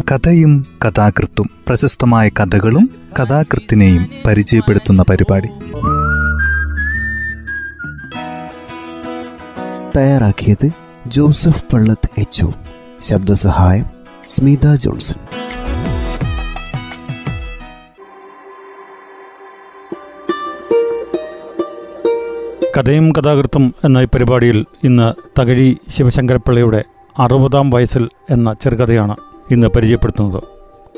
കഥയും കഥാകൃത്തും പ്രശസ്തമായ കഥകളും കഥാകൃത്തിനെയും പരിചയപ്പെടുത്തുന്ന പരിപാടി. തയ്യാറാക്കിയത് ജോസഫ് പള്ളത്ത് എച്ച് ശബ്ദസഹായം സ്മിത ജോൺസൺ. കഥയും കഥാകൃത്തും എന്ന ഈ പരിപാടിയിൽ ഇന്ന് തകഴി ശിവശങ്കരപ്പിള്ളയുടെ അറുപതാം വയസ്സിൽ എന്ന ചെറുകഥയാണ് ഇന്ന് പരിചയപ്പെടുത്തുന്നത്.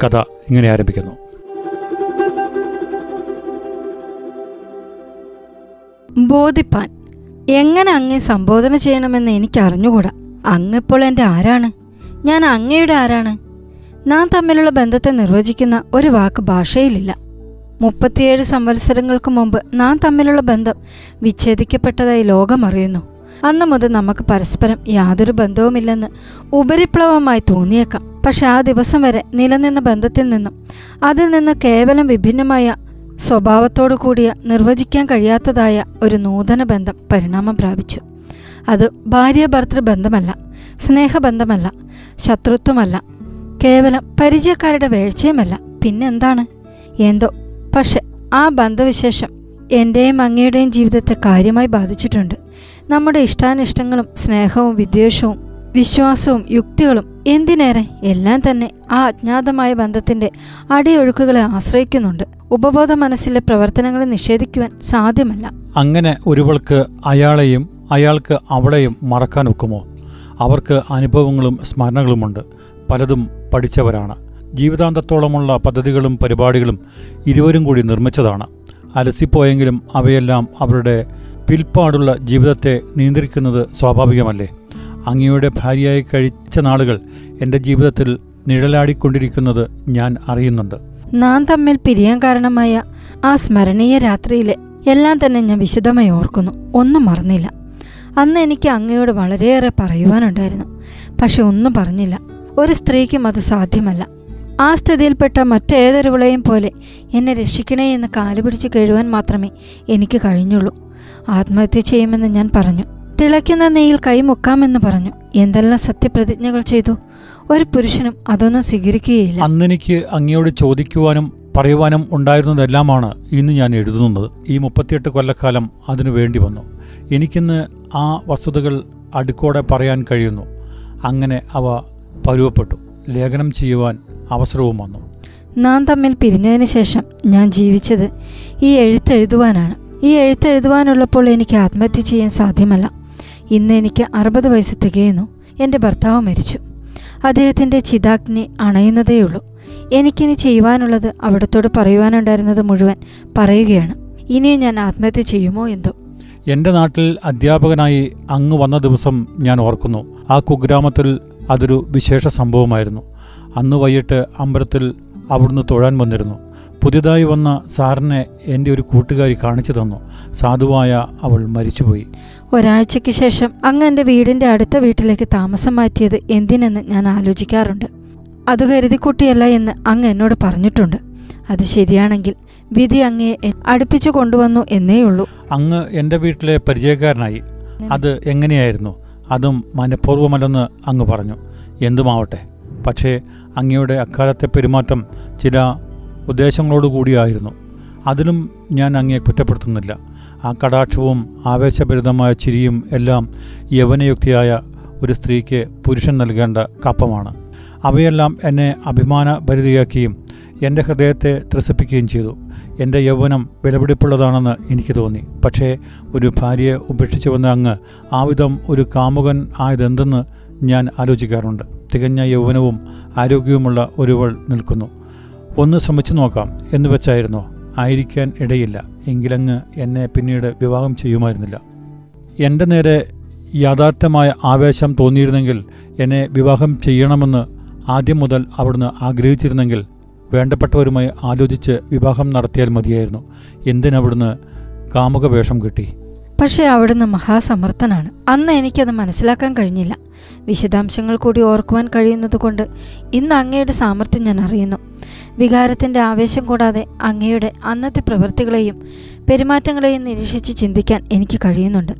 കഥ ഇങ്ങനെ ആരംഭിക്കുന്നു. ബോധിപ്പാൻ എങ്ങനെ അങ്ങേ സംബോധന ചെയ്യണമെന്ന് എനിക്ക് അറിഞ്ഞുകൂടാ അങ്ങിപ്പോൾ എന്റെ ആരാണ്? ഞാൻ അങ്ങയുടെ ആരാണ്? നാം തമ്മിലുള്ള ബന്ധത്തെ നിർവചിക്കുന്ന ഒരു വാക്ക് ഭാഷയിലില്ല. മുപ്പത്തിയേഴ് സംവത്സരങ്ങൾക്ക് മുമ്പ് നാം തമ്മിലുള്ള ബന്ധം വിച്ഛേദിക്കപ്പെട്ടതായി ലോകം അറിയുന്നു അന്ന് മുതൽ നമുക്ക് പരസ്പരം യാതൊരു ബന്ധവുമില്ലെന്ന് ഉപരിപ്ലവമായി തോന്നിയേക്കാം. പക്ഷെ ആ ദിവസം വരെ നിലനിന്ന ബന്ധത്തിൽ നിന്നും അതിൽ നിന്ന് കേവലം വിഭിന്നമായ സ്വഭാവത്തോടു കൂടിയ നിർവചിക്കാൻ കഴിയാത്തതായ ഒരു നൂതന ബന്ധം പരിണാമം പ്രാപിച്ചു. അത് ഭാര്യ ഭർത്തൃ ബന്ധമല്ല സ്നേഹബന്ധമല്ല ശത്രുത്വമല്ല കേവലം പരിചയക്കാരുടെ വേഴ്ചയുമല്ല. പിന്നെന്താണ് എന്തോ. പക്ഷെ ആ ബന്ധവിശേഷം എന്റെയും അങ്ങയുടെയും ജീവിതത്തെ കാര്യമായി ബാധിച്ചിട്ടുണ്ട്. നമ്മുടെ ഇഷ്ടാനിഷ്ടങ്ങളും സ്നേഹവും വിദ്വേഷവും വിശ്വാസവും യുക്തികളും എന്തിനേറെ എല്ലാം തന്നെ ആ അജ്ഞാതമായ ബന്ധത്തിന്റെ അടിയൊഴുക്കുകളെ ആശ്രയിക്കുന്നുണ്ട്. ഉപബോധ മനസ്സിലെ പ്രവർത്തനങ്ങളെ നിഷേധിക്കുവാൻ സാധ്യമല്ല. അങ്ങനെ ഒരുവൾക്ക് അയാളെയും അയാൾക്ക് അവളെയും മറക്കാൻ ഒക്കുമോ? അവർക്ക് അനുഭവങ്ങളും സ്മരണകളുമുണ്ട്. പലതും പഠിച്ചവരാണ്. ജീവിതാന്തത്തോളമുള്ള പദ്ധതികളും പരിപാടികളും ഇരുവരും കൂടി നിർമ്മിച്ചതാണ്. അലസിപ്പോയെങ്കിലും അവയെല്ലാം അവരുടെ പിൽപ്പാടുള്ള ജീവിതത്തെ നിയന്ത്രിക്കുന്നത് സ്വാഭാവികമല്ലേ? അങ്ങയുടെ ഭാര്യയായി കഴിച്ച നാളുകൾ എന്റെ ജീവിതത്തിൽ നിഴലാടിക്കൊണ്ടിരിക്കുന്നത് ഞാൻ അറിയുന്നുണ്ട്. നാം തമ്മിൽ പിരിയാൻ കാരണമായ ആ സ്മരണീയ രാത്രിയിലെ എല്ലാം തന്നെ ഞാൻ വിശദമായി ഓർക്കുന്നു. ഒന്നും മറന്നില്ല. അന്ന് എനിക്ക് അങ്ങയോട് വളരെയേറെ പറയുവാനുണ്ടായിരുന്നു. പക്ഷെ ഒന്നും പറഞ്ഞില്ല. ഒരു സ്ത്രീക്കും അത് സാധ്യമല്ല. ആ സ്ഥിതിയിൽപ്പെട്ട മറ്റേതൊരുവിളയും പോലെ എന്നെ രക്ഷിക്കണേ എന്ന് കാലുപിടിച്ച് കഴിയുവാൻ മാത്രമേ എനിക്ക് കഴിഞ്ഞുള്ളൂ. ആത്മഹത്യ ചെയ്യുമെന്ന് ഞാൻ പറഞ്ഞു. തിളയ്ക്കുന്ന നെയ്യിൽ കൈമുക്കാമെന്ന് പറഞ്ഞു. എന്തെല്ലാം സത്യപ്രതിജ്ഞകൾ ചെയ്തു? ഒരു പുരുഷനും അതൊന്നും സ്വീകരിക്കുകയില്ല. അന്നെനിക്ക് അങ്ങയോട് ചോദിക്കുവാനും പറയുവാനും ഉണ്ടായിരുന്നതെല്ലാമാണ് ഇന്ന് ഞാൻ എഴുതുന്നത്. ഈ മുപ്പത്തിയെട്ട് കൊല്ലക്കാലം അതിനു വേണ്ടി വന്നു. എനിക്കിന്ന് ആ വസ്തുതകൾ അടുക്കോടെ പറയാൻ കഴിയുന്നു. അങ്ങനെ അവ പരുവപ്പെട്ടു. ലേഖനം ചെയ്യുവാൻ അവസരവും വന്നു. നാം തമ്മിൽ പിരിഞ്ഞതിന് ശേഷം ഞാൻ ജീവിച്ചത് ഈ എഴുത്തെഴുതുവാനാണ് ഈ എഴുത്തെഴുതുവാനുള്ളപ്പോൾ എനിക്ക് ആത്മഹത്യ ചെയ്യാൻ സാധ്യമല്ല. ഇന്ന് എനിക്ക് അറുപത് വയസ്സ് തികയുന്നു. എന്റെ ഭർത്താവ് മരിച്ചു. അദ്ദേഹത്തിന്റെ ചിതാഗ്നി അണയുന്നതേയുള്ളൂ എനിക്കിനി ചെയ്യുവാനുള്ളത് അവിടത്തോട് പറയുവാനുണ്ടായിരുന്നത് മുഴുവൻ പറയുകയാണ്. ഇനിയും ഞാൻ ആത്മഹത്യ ചെയ്യുമോ എന്തോ? എന്റെ നാട്ടിൽ അധ്യാപകനായി അങ്ങ് വന്ന ദിവസം ഞാൻ ഓർക്കുന്നു. ആ കുഗ്രാമത്തിൽ അതൊരു വിശേഷ സംഭവമായിരുന്നു. അന്ന് വൈകിട്ട് അമ്പലത്തിൽ അവിടുന്ന് തൊഴാൻ വന്നിരുന്നു. പുതിയതായി വന്ന സാറിനെ എന്റെ ഒരു കൂട്ടുകാരി കാണിച്ചു തന്നു. സാധുവായ അവൾ മരിച്ചുപോയി. ഒരാഴ്ചയ്ക്ക് ശേഷം അങ്ങ് എന്റെ വീടിന്റെ അടുത്ത വീട്ടിലേക്ക് താമസം മാറ്റിയത് എന്തിനെന്ന് ഞാൻ ആലോചിക്കാറുണ്ട്. അത് കരുതിക്കുട്ടിയല്ല എന്ന് അങ്ങ് എന്നോട് പറഞ്ഞിട്ടുണ്ട്. അത് ശരിയാണെങ്കിൽ വിധി അങ്ങയെ അടുപ്പിച്ചു കൊണ്ടുവന്നു എന്നേയുള്ളൂ. അങ്ങ് എന്റെ വീട്ടിലെ പരിചയക്കാരനായി. അത് എങ്ങനെയായിരുന്നു? അതും മനഃപൂർവമല്ലെന്ന് അങ്ങ് പറഞ്ഞു. എന്തുമാവട്ടെ. പക്ഷേ അങ്ങയുടെ അക്കാലത്തെ പെരുമാറ്റം ചില ഉദ്ദേശങ്ങളോടുകൂടിയായിരുന്നു. അതിലും ഞാൻ അങ്ങയെ കുറ്റപ്പെടുത്തുന്നില്ല. ആ കടാക്ഷവും ആവേശഭരിതമായ ചിരിയും എല്ലാം യവനയുക്തിയായ ഒരു സ്ത്രീക്ക് പുരുഷൻ നൽകേണ്ട കപ്പമാണ്. അവയെല്ലാം എന്നെ അഭിമാനഭരിതയാക്കുകയും എന്റെ ഹൃദയത്തെ ത്രസിപ്പിക്കുകയും ചെയ്തു. എന്റെ യൗവനം വിലപിടിപ്പുള്ളതാണെന്ന് എനിക്ക് തോന്നി. പക്ഷേ ഒരു ഭാര്യയെ ഉപേക്ഷിച്ചു വന്ന അങ്ങ് ആവിധം ഒരു കാമുകൻ ആയതെന്തെന്ന് ഞാൻ ആലോചിക്കാറുണ്ട്. തികഞ്ഞ യൗവനവും ആരോഗ്യവുമുള്ള ഒരുവൾ നിൽക്കുന്നു. ഒന്ന് ശ്രമിച്ചു നോക്കാം എന്ന് വെച്ചായിരുന്നോ? ആയിരിക്കാൻ ഇടയില്ല. എങ്കിലങ്ങ് എന്നെ പിന്നീട് വിവാഹം ചെയ്യുമായിരുന്നില്ല. എന്റെ നേരെ യാഥാർത്ഥ്യമായ ആവേശം തോന്നിയിരുന്നെങ്കിൽ എന്നെ വിവാഹം ചെയ്യണമെന്ന് ആദ്യം മുതൽ അവിടുന്ന് ആഗ്രഹിച്ചിരുന്നെങ്കിൽ വേണ്ടപ്പെട്ടവരുമായി ആലോചിച്ച് വിവാഹം നടത്തിയാൽ മതിയായിരുന്നു. എന്തിനവിടുന്ന് കാമുക വേഷം കിട്ടി? പക്ഷേ അവിടുന്ന് മഹാസമർത്ഥനാണ്. അന്ന് എനിക്കത് മനസ്സിലാക്കാൻ കഴിഞ്ഞില്ല. വിശദാംശങ്ങൾ കൂടി ഓർക്കുവാൻ കഴിയുന്നതുകൊണ്ട് ഇന്ന് അങ്ങയുടെ സാമർത്ഥ്യം ഞാൻ അറിയുന്നു. വികാരത്തിന്റെ ആവേശം കൂടാതെ അങ്ങയുടെ അന്നത്തെ പ്രവൃത്തികളെയും പെരുമാറ്റങ്ങളെയും നിരീക്ഷിച്ച് ചിന്തിക്കാൻ എനിക്ക് കഴിയുന്നുണ്ട്.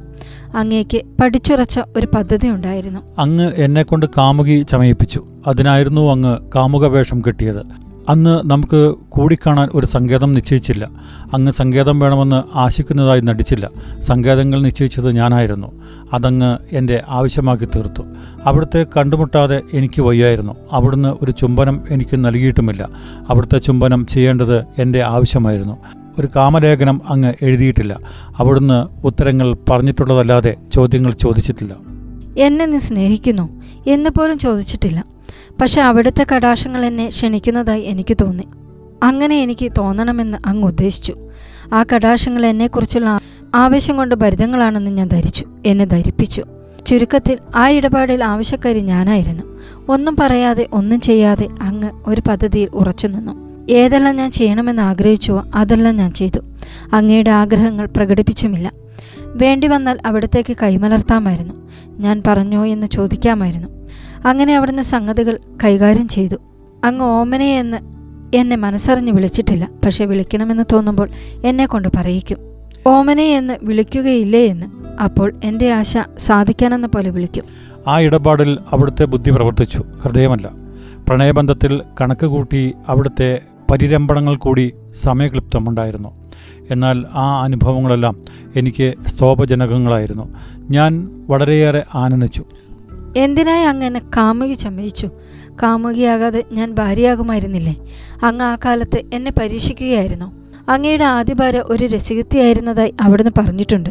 അങ്ങേക്ക് പഠിച്ചുറച്ച ഒരു പദ്ധതി ഉണ്ടായിരുന്നു. അങ്ങ് എന്നെ കൊണ്ട് കാമുകി ചമയിപ്പിച്ചു. അതിനായിരുന്നു അങ്ങ് കാമുക വേഷം കെട്ടിയത്. അന്ന് നമുക്ക് കൂടിക്കാണാൻ ഒരു സങ്കേതം നിശ്ചയിച്ചില്ല. അങ്ങ് സങ്കേതം വേണമെന്ന് ആശിക്കുന്നതായി നടിച്ചില്ല. സങ്കേതങ്ങൾ നിശ്ചയിച്ചത് ഞാനായിരുന്നു. അതങ്ങ് എന്റെ ആവശ്യമാക്കി തീർത്തു. അവിടുത്തെ കണ്ടുമുട്ടാതെ എനിക്ക് വയ്യായിരുന്നു. അവിടുന്ന് ഒരു ചുംബനം എനിക്ക് നൽകിയിട്ടുമില്ല. അവിടുത്തെ ചുംബനം ചെയ്യേണ്ടത് എന്റെ ആവശ്യമായിരുന്നു. ഒരു കാമലേഖനം അങ്ങ് എഴുതിയിട്ടില്ല. അവിടുന്ന് ഉത്തരങ്ങൾ പറഞ്ഞിട്ടുള്ളതല്ലാതെ ചോദ്യങ്ങൾ ചോദിച്ചിട്ടില്ല. എന്നെ നീ സ്നേഹിക്കുന്നു. എന്ന് പോലും ചോദിച്ചിട്ടില്ല. പക്ഷെ അവിടുത്തെ കടാശങ്ങൾ എന്നെ ക്ഷണിക്കുന്നതായി എനിക്ക് തോന്നി. അങ്ങനെ എനിക്ക് തോന്നണമെന്ന് അങ്ങ് ഉദ്ദേശിച്ചു. ആ കടാശങ്ങൾ എന്നെക്കുറിച്ചുള്ള ആവേശം കൊണ്ട് ഭരിതങ്ങളാണെന്ന് ഞാൻ ധരിച്ചു. എന്നെ ധരിപ്പിച്ചു. ചുരുക്കത്തിൽ ആ ഇടപാടിൽ ആവശ്യക്കാരി ഞാനായിരുന്നു. ഒന്നും പറയാതെ ഒന്നും ചെയ്യാതെ അങ്ങ് ഒരു പദ്ധതിയിൽ ഉറച്ചു നിന്നു. ഏതെല്ലാം ഞാൻ ചെയ്യണമെന്ന് ആഗ്രഹിച്ചുവോ അതെല്ലാം ഞാൻ ചെയ്തു. അങ്ങയുടെ ആഗ്രഹങ്ങൾ പ്രകടിപ്പിച്ചുമില്ല. വേണ്ടി വന്നാൽ അവിടത്തേക്ക് കൈമലർത്താമായിരുന്നു. ഞാൻ പറഞ്ഞോ എന്ന് ചോദിക്കാമായിരുന്നു. അങ്ങനെ അവിടുന്ന് സംഗതികൾ കൈകാര്യം ചെയ്തു. അങ്ങ് ഓമനെ എന്ന് എന്നെ മനസ്സറിഞ്ഞ് വിളിച്ചിട്ടില്ല. പക്ഷെ വിളിക്കണമെന്ന് തോന്നുമ്പോൾ എന്നെ കൊണ്ട് പറയിക്കും. ഓമനെ എന്ന് വിളിക്കുകയില്ലേ എന്ന്. അപ്പോൾ എന്റെ ആശ സാധിക്കാനെന്ന പോലെ വിളിക്കും. ആ ഇടപാടിൽ അവിടുത്തെ ബുദ്ധി പ്രവർത്തിച്ചു. ഹൃദയമല്ല. പ്രണയബന്ധത്തിൽ കണക്ക് കൂട്ടി അവിടുത്തെ പരിരംഭണങ്ങൾ കൂടി സമയക്ലിപ്തമുണ്ടായിരുന്നു. എന്നാൽ ആ അനുഭവങ്ങളെല്ലാം എനിക്ക് സ്തോപജനകങ്ങളായിരുന്നു. ഞാൻ വളരെയേറെ ആനന്ദിച്ചു. എന്തിനായി അങ്ങ് എന്നെ കാമുകി ചമ്മയിച്ചു കാമുകിയാകാതെ ഞാൻ ഭാര്യയാകുമായിരുന്നില്ലേ? അങ്ങ് ആ കാലത്ത് എന്നെ പരീക്ഷിക്കുകയായിരുന്നു. അങ്ങയുടെ ആദ്യ ഭാര്യ ഒരു രസികത്തിയായിരുന്നതായി അവിടുന്ന് പറഞ്ഞിട്ടുണ്ട്.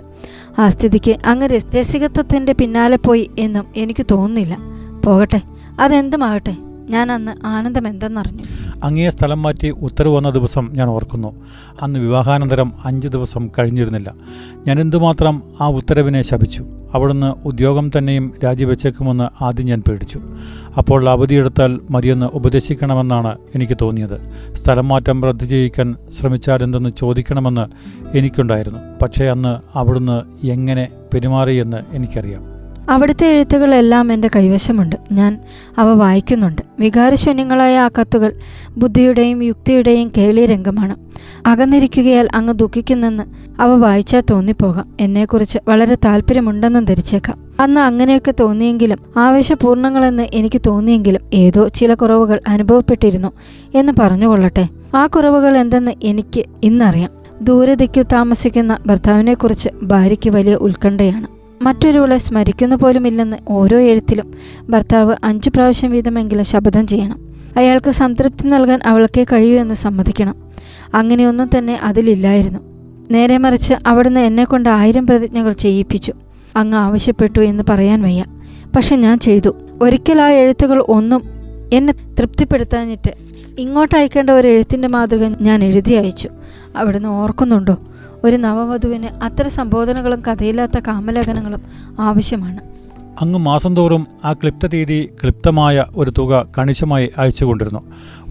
ആ സ്ഥിതിക്ക് അങ്ങ് രസ- രസികത്വത്തിന്റെ പിന്നാലെ പോയി എന്നും എനിക്ക് തോന്നുന്നില്ല. പോകട്ടെ അതെന്തുമാകട്ടെ? ഞാൻ അന്ന് ആനന്ദം എന്തെന്നറിഞ്ഞു അങ്ങേ സ്ഥലം മാറ്റി ഉത്തരവ് വന്ന ദിവസം ഞാൻ ഓർക്കുന്നു. അന്ന് വിവാഹാനന്തരം അഞ്ച് ദിവസം കഴിഞ്ഞിരുന്നില്ല. ഞാൻ എന്തുമാത്രം ആ ഉത്തരവിനെ ശപിച്ചു. അവിടുന്ന് ഉദ്യോഗം തന്നെയും രാജിവെച്ചേക്കുമെന്ന് ആദ്യം ഞാൻ പേടിച്ചു. അപ്പോൾ അവധിയെടുത്താൽ മതിയെന്ന് ഉപദേശിക്കണമെന്നാണ് എനിക്ക് തോന്നിയത്. സ്ഥലം മാറ്റം റദ്ദു ചെയ്യിക്കാൻ ശ്രമിച്ചാലെന്തെന്ന് ചോദിക്കണമെന്ന് എനിക്കുണ്ടായിരുന്നു. പക്ഷേ അന്ന് അവിടുന്ന് എങ്ങനെ പെരുമാറിയെന്ന് എനിക്കറിയാം. അവിടുത്തെ എഴുത്തുകളെല്ലാം എന്റെ കൈവശമുണ്ട്. ഞാൻ അവ വായിക്കുന്നുണ്ട്. വികാരശൂന്യങ്ങളായ ആ കത്തുകൾ ബുദ്ധിയുടെയും യുക്തിയുടെയും കേളിരംഗമാണ്. അകന്നിരിക്കുകയാൽ അങ്ങ് ദുഃഖിക്കുന്നെന്ന് അവ വായിച്ചാൽ തോന്നിപ്പോകാം. എന്നെക്കുറിച്ച് വളരെ താല്പര്യമുണ്ടെന്നും ധരിച്ചേക്കാം. അന്ന് അങ്ങനെയൊക്കെ തോന്നിയെങ്കിലും ആവേശപൂർണങ്ങളെന്ന് എനിക്ക് തോന്നിയെങ്കിലും ഏതോ ചില കുറവുകൾ അനുഭവപ്പെട്ടിരുന്നു എന്ന് പറഞ്ഞുകൊള്ളട്ടെ. ആ കുറവുകൾ എന്തെന്ന് എനിക്ക് ഇന്നറിയാം. ദൂരദിക്കിൽ താമസിക്കുന്ന ഭർത്താവിനെക്കുറിച്ച് ഭാര്യയ്ക്ക് വലിയ ഉത്കണ്ഠയാണ്. മറ്റൊരുവളെ സ്മരിക്കുന്ന പോലുമില്ലെന്ന് ഓരോ എഴുത്തിലും ഭർത്താവ് അഞ്ചു പ്രാവശ്യം വീതമെങ്കിലും ശപഥം ചെയ്യണം. അയാൾക്ക് സംതൃപ്തി നൽകാൻ അവൾക്കേ കഴിയൂ എന്ന് സമ്മതിക്കണം. അങ്ങനെയൊന്നും തന്നെ അതിലില്ലായിരുന്നു. നേരെ മറിച്ച് അവിടുന്ന് എന്നെക്കൊണ്ട് ആയിരം പ്രതിജ്ഞകൾ ചെയ്യിപ്പിച്ചു. അങ്ങ് ആവശ്യപ്പെട്ടു എന്ന് പറയാൻ വയ്യ. പക്ഷെ ഞാൻ ചെയ്തു. ഒരിക്കൽ ആ എഴുത്തുകൾ ഒന്നും എന്നെ തൃപ്തിപ്പെടുത്താഞ്ഞിട്ട് ഇങ്ങോട്ട് അയക്കേണ്ട ഒരു എഴുത്തിന്റെ മാതൃക ഞാൻ എഴുതി അയച്ചു. അവിടുന്ന് ഓർക്കുന്നുണ്ടോ? ഒരു നവവധുവിന് അത്തരം സംബോധനകളും കഥയില്ലാത്ത കാമലേഖനങ്ങളും ആവശ്യമാണ്. അങ്ങ് മാസം തോറും ആ ക്ലിപ്ത തീയതി ക്ലിപ്തമായ ഒരു തുക കണിശമായി അയച്ചുകൊണ്ടിരുന്നു.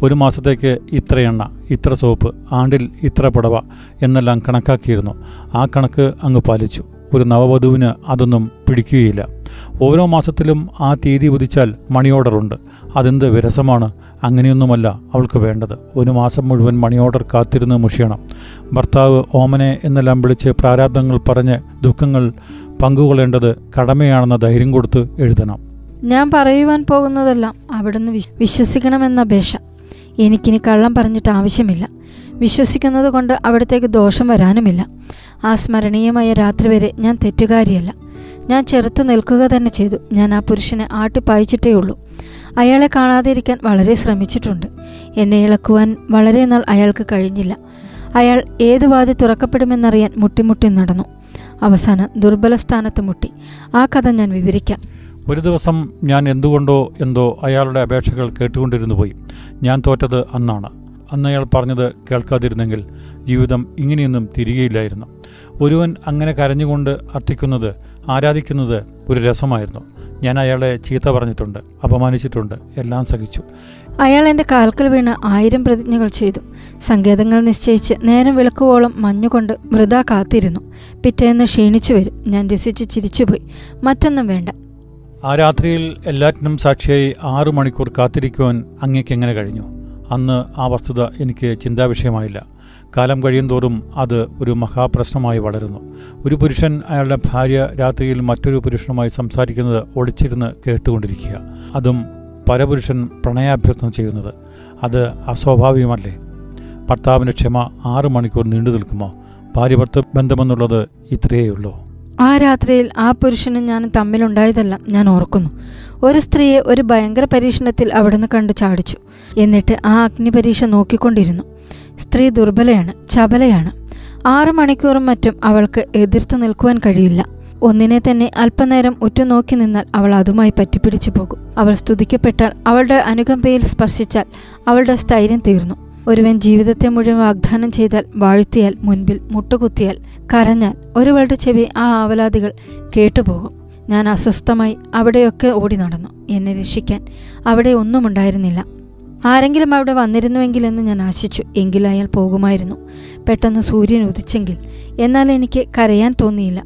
ഒരു മാസത്തേക്ക് ഇത്ര എണ്ണ ഇത്ര സോപ്പ് ആണ്ടിൽ ഇത്ര പുടവ എന്നെല്ലാം കണക്കാക്കിയിരുന്നു. ആ കണക്ക് അങ്ങ് പാലിച്ചു. ഒരു നവവധുവിന് അതൊന്നും പിടിക്കുകയില്ല. ഓരോ മാസത്തിലും ആ തീയതി ഉദിച്ചാൽ മണി ഓർഡർ ഉണ്ട്. അതെന്ത് വിരസമാണ്. അങ്ങനെയൊന്നുമല്ല അവൾക്ക് വേണ്ടത്. ഒരു മാസം മുഴുവൻ മണി ഓർഡർ കാത്തിരുന്ന് മുഷിയണം. ഭർത്താവ് ഓമനെ എന്നെല്ലാം വിളിച്ച് പ്രാരാബ്ദങ്ങൾ പറഞ്ഞ് ദുഃഖങ്ങൾ പങ്കുകൊള്ളേണ്ടത് കടമയാണെന്ന ധൈര്യം കൊടുത്ത് എഴുതണം. ഞാൻ പറയുവാൻ പോകുന്നതെല്ലാം അവിടുന്ന് വിശ്- വിശ്വസിക്കണമെന്ന അപേക്ഷ. എനിക്കിനി കള്ളം പറഞ്ഞിട്ട് ആവശ്യമില്ല. വിശ്വസിക്കുന്നത് കൊണ്ട് അവിടത്തേക്ക് ദോഷം വരാനുമില്ല. ആ സ്മരണീയമായ രാത്രി വരെ ഞാൻ തെറ്റുകാരിയല്ല. ഞാൻ ചെറുത്തു നിൽക്കുക തന്നെ ചെയ്തു. ഞാൻ ആ പുരുഷനെ ആട്ടിപ്പായിച്ചിട്ടേ ഉള്ളൂ. അയാളെ കാണാതിരിക്കാൻ വളരെ ശ്രമിച്ചിട്ടുണ്ട്. എന്നെ ഇളക്കുവാൻ വളരെ നാൾ അയാൾക്ക് കഴിഞ്ഞില്ല. അയാൾ ഏത് വാതി തുറക്കപ്പെടുമെന്നറിയാൻ മുട്ടിമുട്ടി നടന്നു. അവസാനം ദുർബല സ്ഥാനത്ത് മുട്ടി. ആ കഥ ഞാൻ വിവരിക്കാം. ഒരു ദിവസം ഞാൻ എന്തുകൊണ്ടോ എന്തോ അയാളുടെ അപേക്ഷകൾ കേട്ടുകൊണ്ടിരുന്നു പോയി. ഞാൻ തോറ്റത് അന്നാണ്. അന്ന് അയാൾ പറഞ്ഞത് കേൾക്കാതിരുന്നെങ്കിൽ ജീവിതം ഇങ്ങനെയൊന്നും തിരികെയില്ലായിരുന്നു. ഒരുവൻ അങ്ങനെ കരഞ്ഞുകൊണ്ട് അർത്ഥിക്കുന്നത് ആരാധിക്കുന്നത് ഒരു രസമായിരുന്നു. ഞാൻ അയാളെ ചീത്ത പറഞ്ഞിട്ടുണ്ട് അപമാനിച്ചിട്ടുണ്ട് എല്ലാം സഹിച്ചു. അയാൾ എന്റെ കാൽക്കൽ വീണ് ആയിരം പ്രതിജ്ഞകൾ ചെയ്തു. സങ്കേതങ്ങൾ നിശ്ചയിച്ച് നേരം വിളക്കുവോളം മഞ്ഞുകൊണ്ട് വൃതാ കാത്തിരുന്നു. പിറ്റേന്ന് ക്ഷീണിച്ചു വരും. ഞാൻ രസിച്ചു ചിരിച്ചുപോയി. മറ്റൊന്നും വേണ്ട. ആ രാത്രിയിൽ എല്ലാറ്റിനും സാക്ഷിയായി ആറു മണിക്കൂർ കാത്തിരിക്കുവാൻ അങ്ങേക്ക് എങ്ങനെ കഴിഞ്ഞു? അന്ന് ആ വസ്തുത എനിക്ക് ചിന്താവിഷയമായില്ല. കാലം കഴിയുന്തോറും അത് ഒരു മഹാപ്രശ്നമായി വളരുന്നു. ഒരു പുരുഷൻ അയാളുടെ ഭാര്യ രാത്രിയിൽ മറ്റൊരു പുരുഷനുമായി സംസാരിക്കുന്നത് ഒളിച്ചിരുന്ന് കേട്ടുകൊണ്ടിരിക്കുക. അതും പരപുരുഷൻ പ്രണയാഭ്യർത്ഥന ചെയ്യുന്നത്. അത് അസ്വാഭാവികമല്ലേ? ഭർത്താവിന്റെ ക്ഷമ ആറു മണിക്കൂർ നീണ്ടു നിൽക്കുമോ? ഭാര്യ ഭർത്ത ബന്ധമെന്നുള്ളത് ഇത്രയേ ഉള്ളൂ ആ രാത്രിയിൽ ആ പുരുഷനും ഞാൻ തമ്മിലുണ്ടായതെല്ലാം ഞാൻ ഓർക്കുന്നു. ഒരു സ്ത്രീയെ ഒരു ഭയങ്കര പരീക്ഷണത്തിൽ അവിടുന്ന് കണ്ടു ചാടിച്ചു. എന്നിട്ട് ആ അഗ്നിപരീക്ഷ നോക്കിക്കൊണ്ടിരുന്നു. സ്ത്രീ ദുർബലയാണ് ചപലയാണ്. ആറു മണിക്കൂറും മറ്റും അവൾക്ക് എതിർത്തു നിൽക്കുവാൻ കഴിയില്ല. ഒന്നിനെ തന്നെ അല്പനേരം ഉറ്റുനോക്കി നിന്നാൽ അവൾ അതുമായി പറ്റിപ്പിടിച്ചു പോകും. അവൾ സ്തുതിക്കപ്പെട്ടാൽ അവളുടെ അനുകമ്പയിൽ സ്പർശിച്ചാൽ അവളുടെ സ്ഥൈര്യം തീർന്നു. ഒരുവൻ ജീവിതത്തെ മുഴുവൻ വാഗ്ദാനം ചെയ്താൽ വാഴ്ത്തിയാൽ മുൻപിൽ മുട്ടുകുത്തിയാൽ കരഞ്ഞാൽ ഒരുവളുടെ ചെവി ആ ആവലാദികൾ കേട്ടുപോകും. ഞാൻ അസ്വസ്ഥമായി അവിടെയൊക്കെ ഓടി നടന്നു എന്നെ രക്ഷിക്കാൻ അവിടെ ഒന്നും ഉണ്ടായിരുന്നില്ല ആരെങ്കിലും അവിടെ വന്നിരുന്നുവെങ്കിലെന്ന് ഞാൻ ആശിച്ചു. എങ്കിൽ അയാൾ പോകുമായിരുന്നു. പെട്ടെന്ന് സൂര്യൻ ഉദിച്ചെങ്കിൽ. എന്നാൽ എനിക്ക് കരയാൻ തോന്നിയില്ല.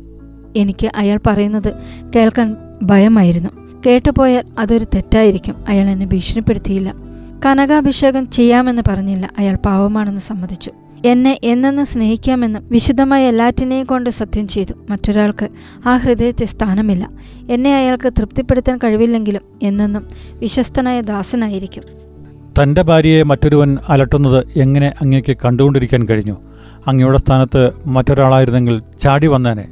എനിക്ക് അയാൾ പറയുന്നത് കേൾക്കാൻ ഭയമായിരുന്നു. കേട്ടുപോയാൽ അതൊരു തെറ്റായിരിക്കും. അയാൾ എന്നെ ഭീഷണിപ്പെടുത്തിയില്ല. കനകാഭിഷേകം ചെയ്യാമെന്ന് പറഞ്ഞില്ല. അയാൾ പാവമാണെന്ന് സമ്മതിച്ചു. എന്നെ എന്നെന്ന് സ്നേഹിക്കാമെന്നും വിശുദ്ധമായ എല്ലാറ്റിനെയും കൊണ്ട് സത്യം ചെയ്തു. മറ്റൊരാൾക്ക് ആ ഹൃദയത്തെ സ്ഥാനമില്ല. എന്നെ അയാൾക്ക് തൃപ്തിപ്പെടുത്താൻ കഴിവില്ലെങ്കിലും എന്നെന്നും വിശ്വസ്തനായ ദാസനായിരിക്കും. തന്റെ ഭാര്യയെ മറ്റൊരുവൻ അലട്ടുന്നത് എങ്ങനെ അങ്ങേക്ക് കണ്ടുകൊണ്ടിരിക്കാൻ കഴിഞ്ഞു? അങ്ങയുടെ സ്ഥാനത്ത് മറ്റൊരാളായിരുന്നെങ്കിൽ ചാടി വന്നേനെ.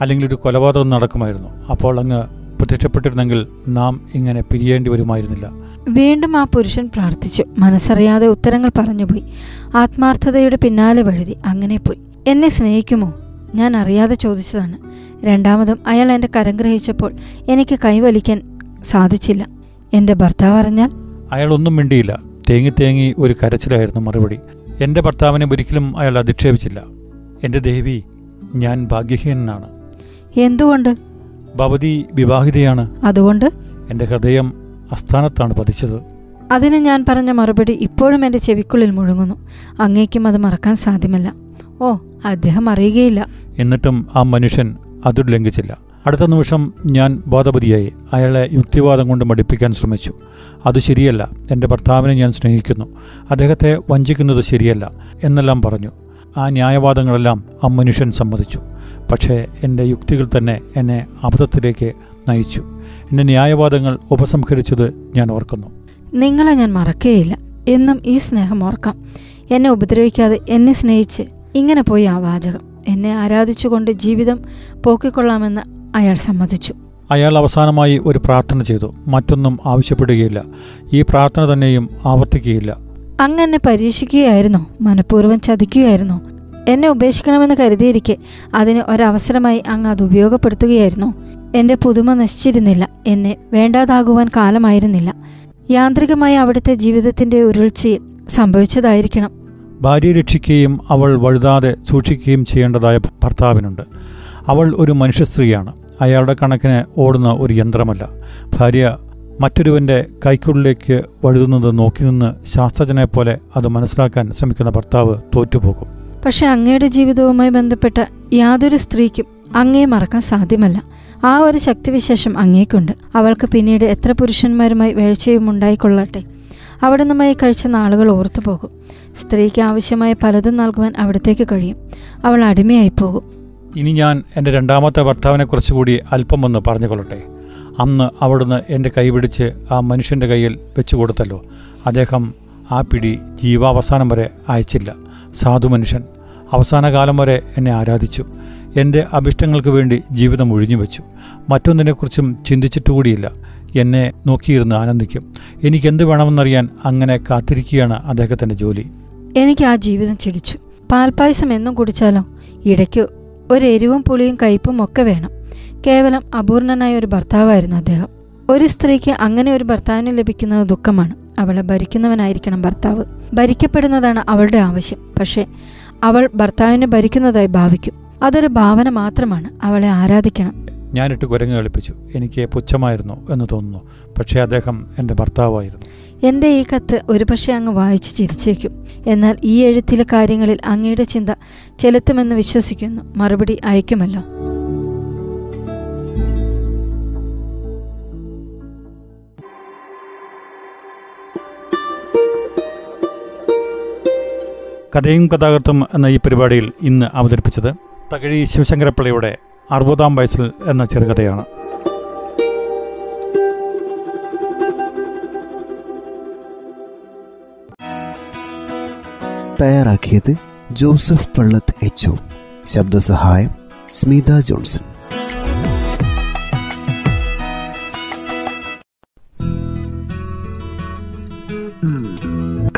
അല്ലെങ്കിൽ ഒരു കൊലപാതകം നടക്കുമായിരുന്നു. അപ്പോൾ അങ്ങ് പ്രത്യക്ഷപ്പെട്ടിരുന്നെങ്കിൽ നാം ഇങ്ങനെ പിരിയേണ്ടി വരുമായിരുന്നില്ല. വീണ്ടും ആ പുരുഷൻ പ്രാർത്ഥിച്ചു. മനസ്സറിയാതെ ഉത്തരങ്ങൾ പറഞ്ഞുപോയി. ആത്മാർത്ഥതയുടെ പിന്നാലെ വഴുതി അങ്ങനെ പോയി. എന്നെ സ്നേഹിക്കുമോ? ഞാൻ അറിയാതെ ചോദിച്ചതാണ്. രണ്ടാമതും അയാൾ എന്റെ കരം ഗ്രഹിച്ചപ്പോൾ എനിക്ക് കൈവലിക്കാൻ സാധിച്ചില്ല. എന്റെ ഭർത്താവ് അറിഞ്ഞാൽ? അയാൾ ഒന്നും മിണ്ടിയില്ല. തേങ്ങി തേങ്ങി ഒരു കരച്ചിലായിരുന്നു മറുപടി. എന്റെ ഭർത്താവിനെ ഒരിക്കലും അയാൾ അധിക്ഷേപിച്ചില്ല. എന്റെ ദേവി ഞാൻ ഭാഗ്യഹീനനാണ്. എന്തുകൊണ്ട്? ഭവതി വിവാഹിതയാണ്. അതുകൊണ്ട്? എന്റെ ഹൃദയം അസ്ഥാനത്താണ് പതിച്ചത്. അതിന് ഞാൻ പറഞ്ഞ മറുപടി ഇപ്പോഴും എന്റെ ചെവിക്കുള്ളിൽ മുഴങ്ങുന്നു. അങ്ങേക്കും അത് മറക്കാൻ സാധ്യമല്ല. ഓ അദ്ദേഹം അറിയുകയില്ല. എന്നിട്ടും ആ മനുഷ്യൻ അത് ലംഘിച്ചില്ല. അടുത്ത നിമിഷം ഞാൻ ബോധപതിയായി. അയാളെ യുക്തിവാദം കൊണ്ട് മടിപ്പിക്കാൻ ശ്രമിച്ചു. അത് ശരിയല്ല. എന്റെ ഭർത്താവിനെ ഞാൻ സ്നേഹിക്കുന്നു. അദ്ദേഹത്തെ വഞ്ചിക്കുന്നത് ശരിയല്ല എന്നെല്ലാം പറഞ്ഞു. ആ ന്യായവാദങ്ങളെല്ലാം ആ മനുഷ്യൻ സമ്മതിച്ചു. പക്ഷേ എന്റെ യുക്തികൾ തന്നെ എന്നെ അബദ്ധത്തിലേക്ക് നയിച്ചു. എന്റെ ന്യായവാദങ്ങൾ ഉപസംഹരിച്ചത് ഞാൻ ഓർക്കുന്നു. നിങ്ങളെ ഞാൻ മറക്കുകയില്ല. എന്നും ഈ സ്നേഹം ഓർക്കാം. എന്നെ ഉപദ്രവിക്കാതെ എന്നെ സ്നേഹിച്ച് ഇങ്ങനെ പോയി ആ വാചകം. എന്നെ ആരാധിച്ചുകൊണ്ട് ജീവിതം പോക്കിക്കൊള്ളാമെന്ന് അയാൾ സമ്മതിച്ചു. അയാൾ അവസാനമായി ഒരു പ്രാർത്ഥന ചെയ്തു. മറ്റൊന്നും ആവശ്യപ്പെടുകയില്ല. ഈ പ്രാർത്ഥന തന്നെയും ആവർത്തിക്കുകയില്ല. അങ്ങനെ പരീക്ഷിക്കുകയായിരുന്നോ. മനഃപൂർവം ചതിക്കുകയായിരുന്നോ. എന്നെ ഉപേക്ഷിക്കണമെന്ന് കരുതിയിരിക്കെ അതിന് ഒരവസരമായി അങ്ങ് അത് ഉപയോഗപ്പെടുത്തുകയായിരുന്നോ. എന്റെ പുതുമ നശിച്ചിരുന്നില്ല. എന്നെ വേണ്ടാതാകുവാൻ കാലമായിരുന്നില്ല. യാന്ത്രികമായ അവിടുത്തെ ജീവിതത്തിന്റെ ഉരുൾച്ചയിൽ സംഭവിച്ചതായിരിക്കണം. ഭാര്യ രക്ഷിക്കുകയും അവൾ വഴുതാതെ സൂക്ഷിക്കുകയും ചെയ്യേണ്ടതായ ഭർത്താവിനുണ്ട്. അവൾ ഒരു മനുഷ്യസ്ത്രീയാണ്. അയാളുടെ കണക്കിന് ഓടുന്ന ഒരു യന്ത്രമല്ല. ഭാര്യ മറ്റൊരുവന്റെ കൈക്കുള്ളിലേക്ക് വഴുതുന്നത് നോക്കി നിന്ന് ശാസ്ത്രജ്ഞനെ പോലെ അത് മനസ്സിലാക്കാൻ ശ്രമിക്കുന്ന ഭർത്താവ് തോറ്റുപോകും. പക്ഷെ അങ്ങയുടെ ജീവിതവുമായി ബന്ധപ്പെട്ട യാതൊരു സ്ത്രീക്കും അങ്ങയെ മറക്കാൻ സാധ്യമല്ല. ആ ഒരു ശക്തിവിശേഷം അങ്ങേക്കുണ്ട്. അവൾക്ക് പിന്നീട് എത്ര പുരുഷന്മാരുമായി വീഴ്ചയും ഉണ്ടായിക്കൊള്ളട്ടെ. അവിടെ നിന്നുമായി കഴിച്ച നാളുകൾ ഓർത്തു പോകും. സ്ത്രീക്ക് ആവശ്യമായ പലതും നൽകുവാൻ അവിടത്തേക്ക് കഴിയും. അവൾ അടിമയായി പോകും. ഇനി ഞാൻ എന്റെ രണ്ടാമത്തെ ഭർത്താവിനെ കുറിച്ച് കൂടി അല്പം ഒന്ന് പറഞ്ഞുകൊള്ളട്ടെ. അന്ന് അവിടുന്ന് എന്റെ കൈ പിടിച്ച് ആ മനുഷ്യന്റെ കയ്യിൽ വെച്ചു കൊടുത്തല്ലോ. അദ്ദേഹം ആ പിടി ജീവാവസാനം വരെ അയച്ചില്ല. സാധു മനുഷ്യൻ. അവസാന കാലം വരെ എന്നെ ആരാധിച്ചു. എന്റെ അഭിഷ്ടങ്ങൾക്ക് വേണ്ടി ജീവിതം ഒഴിഞ്ഞു വെച്ചു. മറ്റൊന്നിനെക്കുറിച്ചും ചിന്തിച്ചിട്ടുകൂടിയില്ല. എന്നെ നോക്കിയിരുന്ന് ആനന്ദിക്കും. എനിക്കെന്ത് വേണമെന്നറിയാൻ അങ്ങനെ കാത്തിരിക്കുകയാണ് അദ്ദേഹത്തിന്റെ ജോലി. എനിക്ക് ആ ജീവിതം ചിടിച്ചു. പാൽപ്പായസം എന്നും കുടിച്ചാലോ? ഇടയ്ക്ക് ഒരു എരിവും പുളിയും കയ്പും ഒക്കെ വേണം. കേവലം അപൂർണനായ ഒരു ഭർത്താവായിരുന്നു അദ്ദേഹം. ഒരു സ്ത്രീക്ക് അങ്ങനെ ഒരു ഭർത്താവിന് ലഭിക്കുന്നത് ദുഃഖമാണ്. അവളെ ഭരിക്കുന്നവനായിരിക്കണം ഭർത്താവ്. ഭരിക്കപ്പെടുന്നതാണ് അവളുടെ ആവശ്യം. പക്ഷേ അവൾ ഭർത്താവിനെ ഭരിക്കുന്നതായി ഭാവിക്കും. അതൊരു ഭാവന മാത്രമാണ്. അവളെ ആരാധിക്കണം. ഞാനിട്ട് കുരങ്ങ് കളിപ്പിച്ചു. എനിക്ക് പുച്ഛമായിരുന്നു എന്ന് തോന്നുന്നു. പക്ഷേ അദ്ദേഹം എന്റെ ഭർത്താവായിരുന്നു. എന്റെ ഈ കത്ത് ഒരുപക്ഷെ അങ്ങ് വായിച്ചു ചിരിച്ചേക്കും. എന്നാൽ ഈ എഴുത്തിലെ കാര്യങ്ങളിൽ അങ്ങയുടെ ചിന്ത ചെലുത്തുമെന്ന് വിശ്വസിക്കുന്നു. മറുപടി അയക്കുമല്ലോ. കഥയും കഥാകൃത്തും എന്ന ഈ പരിപാടിയിൽ ഇന്ന് അവതരിപ്പിച്ചത് തകഴി ശിവശങ്കരപ്പിള്ളയുടെ അറുപതാം വയസ്സിൽ എന്ന ചെറുകഥയാണ്. തയ്യാറാക്കിയത് ജോസഫ് പള്ളത്ത് എച്ച് ശബ്ദസഹായം സ്മിത ജോൺസൺ.